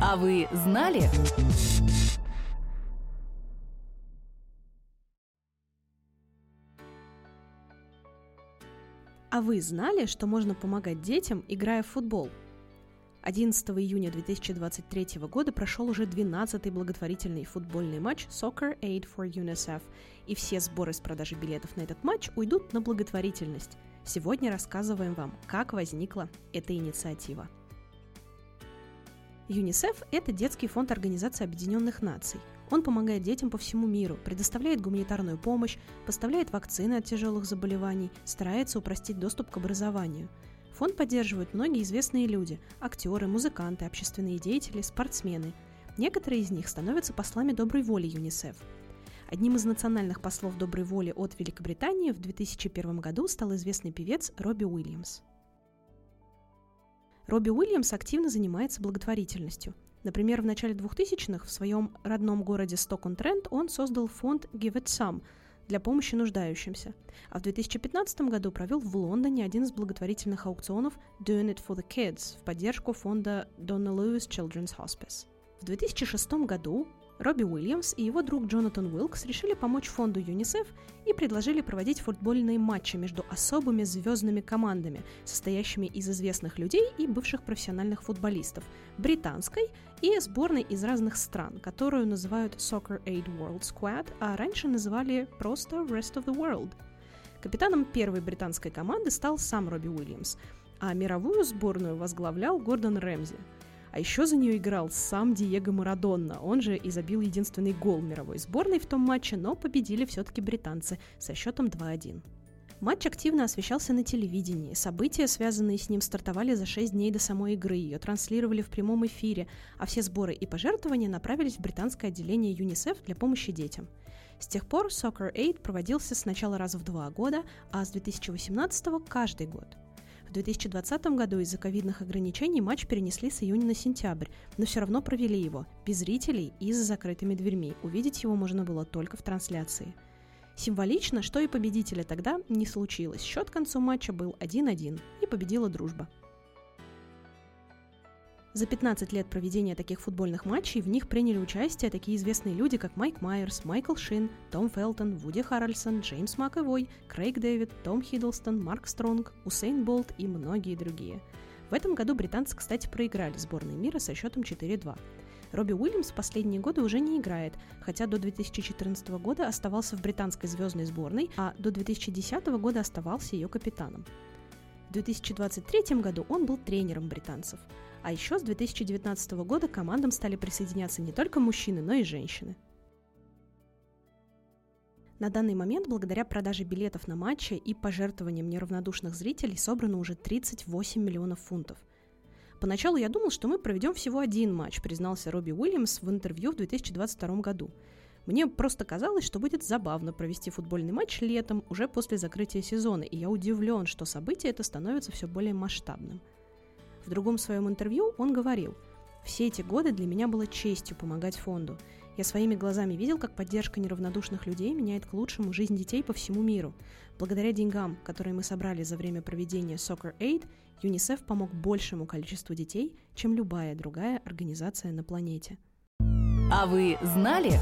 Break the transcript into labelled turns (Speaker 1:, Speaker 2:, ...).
Speaker 1: А вы знали?
Speaker 2: А вы знали, что можно помогать детям, играя в футбол? 11 июня 2023 года прошел уже 12-й благотворительный футбольный матч Soccer Aid for UNICEF, и все сборы с продажи билетов на этот матч уйдут на благотворительность. Сегодня рассказываем вам, как возникла эта инициатива. ЮНИСЕФ – это детский фонд Организации Объединенных Наций. Он помогает детям по всему миру, предоставляет гуманитарную помощь, поставляет вакцины от тяжелых заболеваний, старается упростить доступ к образованию. Фонд поддерживают многие известные люди – актеры, музыканты, общественные деятели, спортсмены. Некоторые из них становятся послами доброй воли ЮНИСЕФ. Одним из национальных послов доброй воли от Великобритании в 2001 году стал известный певец Робби Уильямс. Робби Уильямс активно занимается благотворительностью. Например, в начале 2000-х в своем родном городе Сток-он-Трент он создал фонд Give It Some для помощи нуждающимся, а в 2015 году провел в Лондоне один из благотворительных аукционов Doing It for the Kids в поддержку фонда Donna Lewis Children's Hospice. В 2006 году Робби Уильямс и его друг Джонатан Уилкс решили помочь фонду ЮНИСЕФ и предложили проводить футбольные матчи между особыми звездными командами, состоящими из известных людей и бывших профессиональных футболистов, британской и сборной из разных стран, которую называют Soccer Aid World Squad, а раньше называли просто Rest of the World. Капитаном первой британской команды стал сам Робби Уильямс, а мировую сборную возглавлял Гордон Рэмзи – а еще за нее играл сам Диего Марадонна, он же и забил единственный гол мировой сборной в том матче, но победили все-таки британцы со счетом 2-1. Матч активно освещался на телевидении. События, связанные с ним, стартовали за 6 дней до самой игры. Ее транслировали в прямом эфире, а все сборы и пожертвования направились в британское отделение ЮНИСЕФ для помощи детям. С тех пор Soccer Aid проводился сначала раз в два года, а с 2018 каждый год – в 2020 году из-за ковидных ограничений матч перенесли с июня на сентябрь, но все равно провели его, без зрителей и за закрытыми дверьми. Увидеть его можно было только в трансляции. Символично, что и победителя тогда не случилось. Счет к концу матча был 1-1, и победила дружба. За 15 лет проведения таких футбольных матчей в них приняли участие такие известные люди, как Майк Майерс, Майкл Шин, Том Фелтон, Вуди Харрельсон, Джеймс Маковой, Крейг Дэвид, Том Хиддлстон, Марк Стронг, Усейн Болт и многие другие. В этом году британцы, кстати, проиграли сборной мира со счетом 4-2. Робби Уильямс в последние годы уже не играет, хотя до 2014 года оставался в британской звездной сборной, а до 2010 года оставался ее капитаном. В 2023 году он был тренером британцев – а еще с 2019 года командам стали присоединяться не только мужчины, но и женщины. На данный момент, благодаря продаже билетов на матчи и пожертвованиям неравнодушных зрителей, собрано уже 38 миллионов фунтов. Поначалу я думал, что мы проведем всего один матч, признался Робби Уильямс в интервью в 2022 году. Мне просто казалось, что будет забавно провести футбольный матч летом, уже после закрытия сезона, и я удивлен, что событие это становится все более масштабным – в другом своем интервью он говорил, «Все эти годы для меня было честью помогать фонду. Я своими глазами видел, как поддержка неравнодушных людей меняет к лучшему жизнь детей по всему миру. Благодаря деньгам, которые мы собрали за время проведения Soccer Aid, ЮНИСЕФ помог большему количеству детей, чем любая другая организация на планете.
Speaker 1: А вы знали?